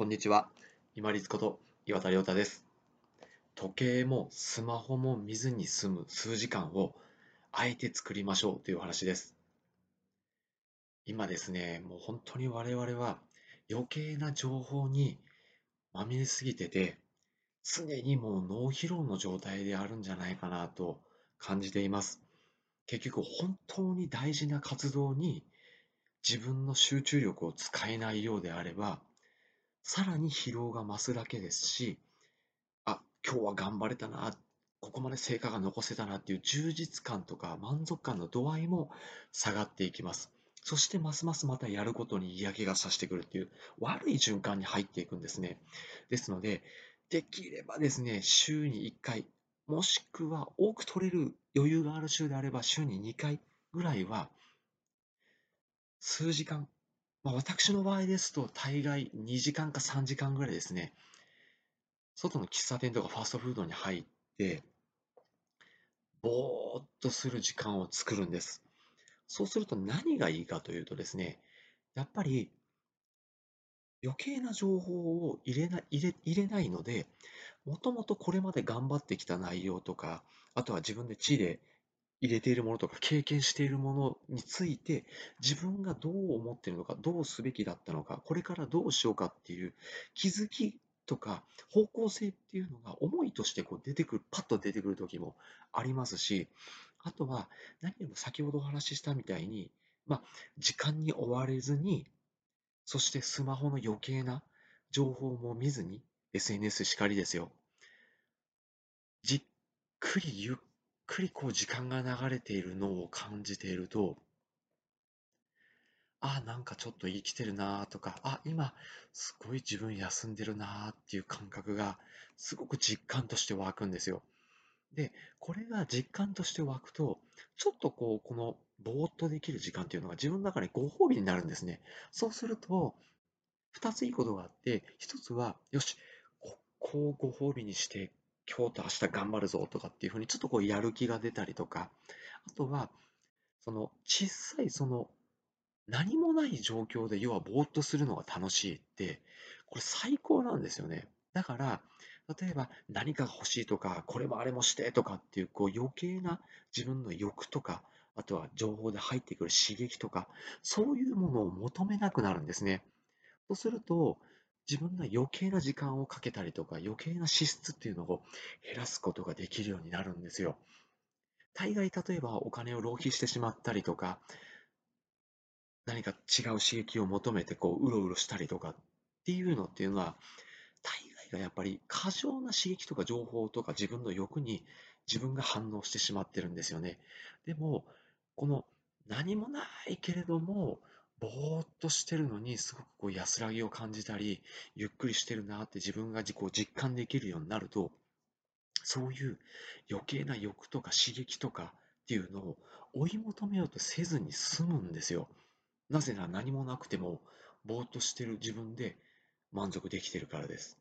こんにちは。今立こと岩田亮太です。時計もスマホも見ずに済む数時間をあえて作りましょうという話です。今ですね、もう本当に我々は余計な情報にまみれすぎてて、常にもう脳疲労の状態であるんじゃないかなと感じています。結局本当に大事な活動に自分の集中力を使えないようであれば、さらに疲労が増すだけですし、あ、今日は頑張れたな、ここまで成果が残せたなっていう充実感とか満足感の度合いも下がっていきます。そしてますますまたやることに嫌気がさしてくるっていう悪い循環に入っていくんですね。ですので、できればですね、週に1回、もしくは多く取れる余裕がある週であれば週に2回ぐらいは数時間まあ、私の場合ですと、大概2時間か3時間ぐらいですね、外の喫茶店とかファーストフードに入って、ぼーっとする時間を作るんです。そうすると何がいいかというとですね、やっぱり余計な情報を入れな入れ入れないので、もともとこれまで頑張ってきた内容とか、あとは自分で地で入れているものとか経験しているものについて自分がどう思っているのかどうすべきだったのかこれからどうしようかっていう気づきとか方向性っていうのが思いとしてこう出てくるパッと出てくる時もありますしあとは何よりも先ほどお話ししたみたいに、まあ、時間に追われずにそしてスマホの余計な情報も見ずに SNS しかりですよ。じっくりゆっくりこう時間が流れているのを感じていると、あ、なんかちょっと生きてるなとか、あ、今すごい自分休んでるなっていう感覚がすごく実感として湧くんですよ。で、これが実感として湧くと、ちょっとこう、このぼーっとできる時間っていうのが自分の中にご褒美になるんですね。そうすると、2ついいことがあって、1つは、よし、ここをご褒美にして今日と明日頑張るぞとかっていうふうにちょっとこうやる気が出たりとか、あとは、その小さいその何もない状況で要はぼーっとするのが楽しいって、これ最高なんですよね。だから、例えば何かが欲しいとか、これもあれもしてとかっていうこう余計な自分の欲とか、あとは情報で入ってくる刺激とか、そういうものを求めなくなるんですね。そうすると、自分の余計な時間をかけたりとか余計な支出っていうのを減らすことができるようになるんですよ。大概例えばお金を浪費してしまったりとか何か違う刺激を求めてこううろうろしたりとかっていうのっていうのは大概がやっぱり過剰な刺激とか情報とか自分の欲に自分が反応してしまってるんですよね。でもこの何もないけれどもぼーっとしてるのにすごくこう安らぎを感じたりゆっくりしてるなって自分が自己を実感できるようになるとそういう余計な欲とか刺激とかっていうのを追い求めようとせずに済むんですよ。なぜなら何もなくてもぼーっとしてる自分で満足できてるからです。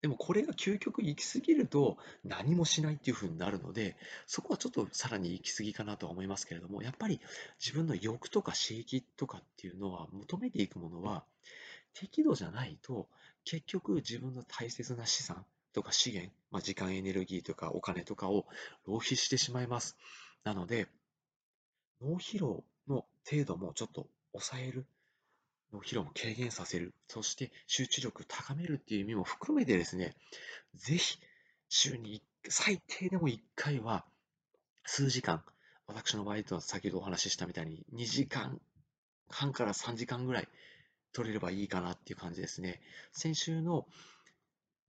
でもこれが究極行き過ぎると何もしないっていう風になるので、そこはちょっとさらに行き過ぎかなとは思いますけれども、やっぱり自分の欲とか刺激とかっていうのは求めていくものは適度じゃないと結局自分の大切な資産とか資源、まあ、時間エネルギーとかお金とかを浪費してしまいます。なので脳疲労の程度もちょっと抑えるの疲労も軽減させる、そして集中力を高めるっていう意味も含めてですね、ぜひ週に最低でも1回は数時間、私の場合とは先ほどお話ししたみたいに2時間半から3時間ぐらい取れればいいかなっていう感じですね。先週の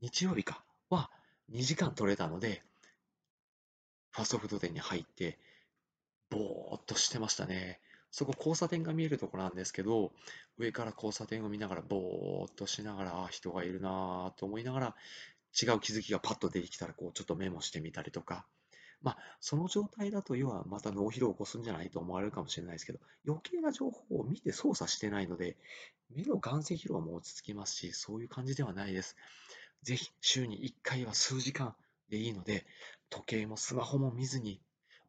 日曜日かは2時間取れたので、ファストフード店に入って、ぼーっとしてましたね。そこ交差点が見えるところなんですけど、上から交差点を見ながら、ぼーっとしながら、あ人がいるなと思いながら、違う気づきがパッと出てきたら、こう、ちょっとメモしてみたりとか、まあ、その状態だと、要はまた脳疲労を起こすんじゃないと思われるかもしれないですけど、余計な情報を見て操作してないので、目の眼性疲労も落ち着きますし、そういう感じではないです。ぜひ、週に1回は数時間でいいので、時計もスマホも見ずに、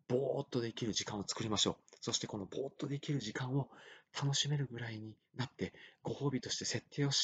ぼーっとできる時間を作りましょう。そしてこのぼーっとできる時間を楽しめるぐらいになって、ご褒美として設定をし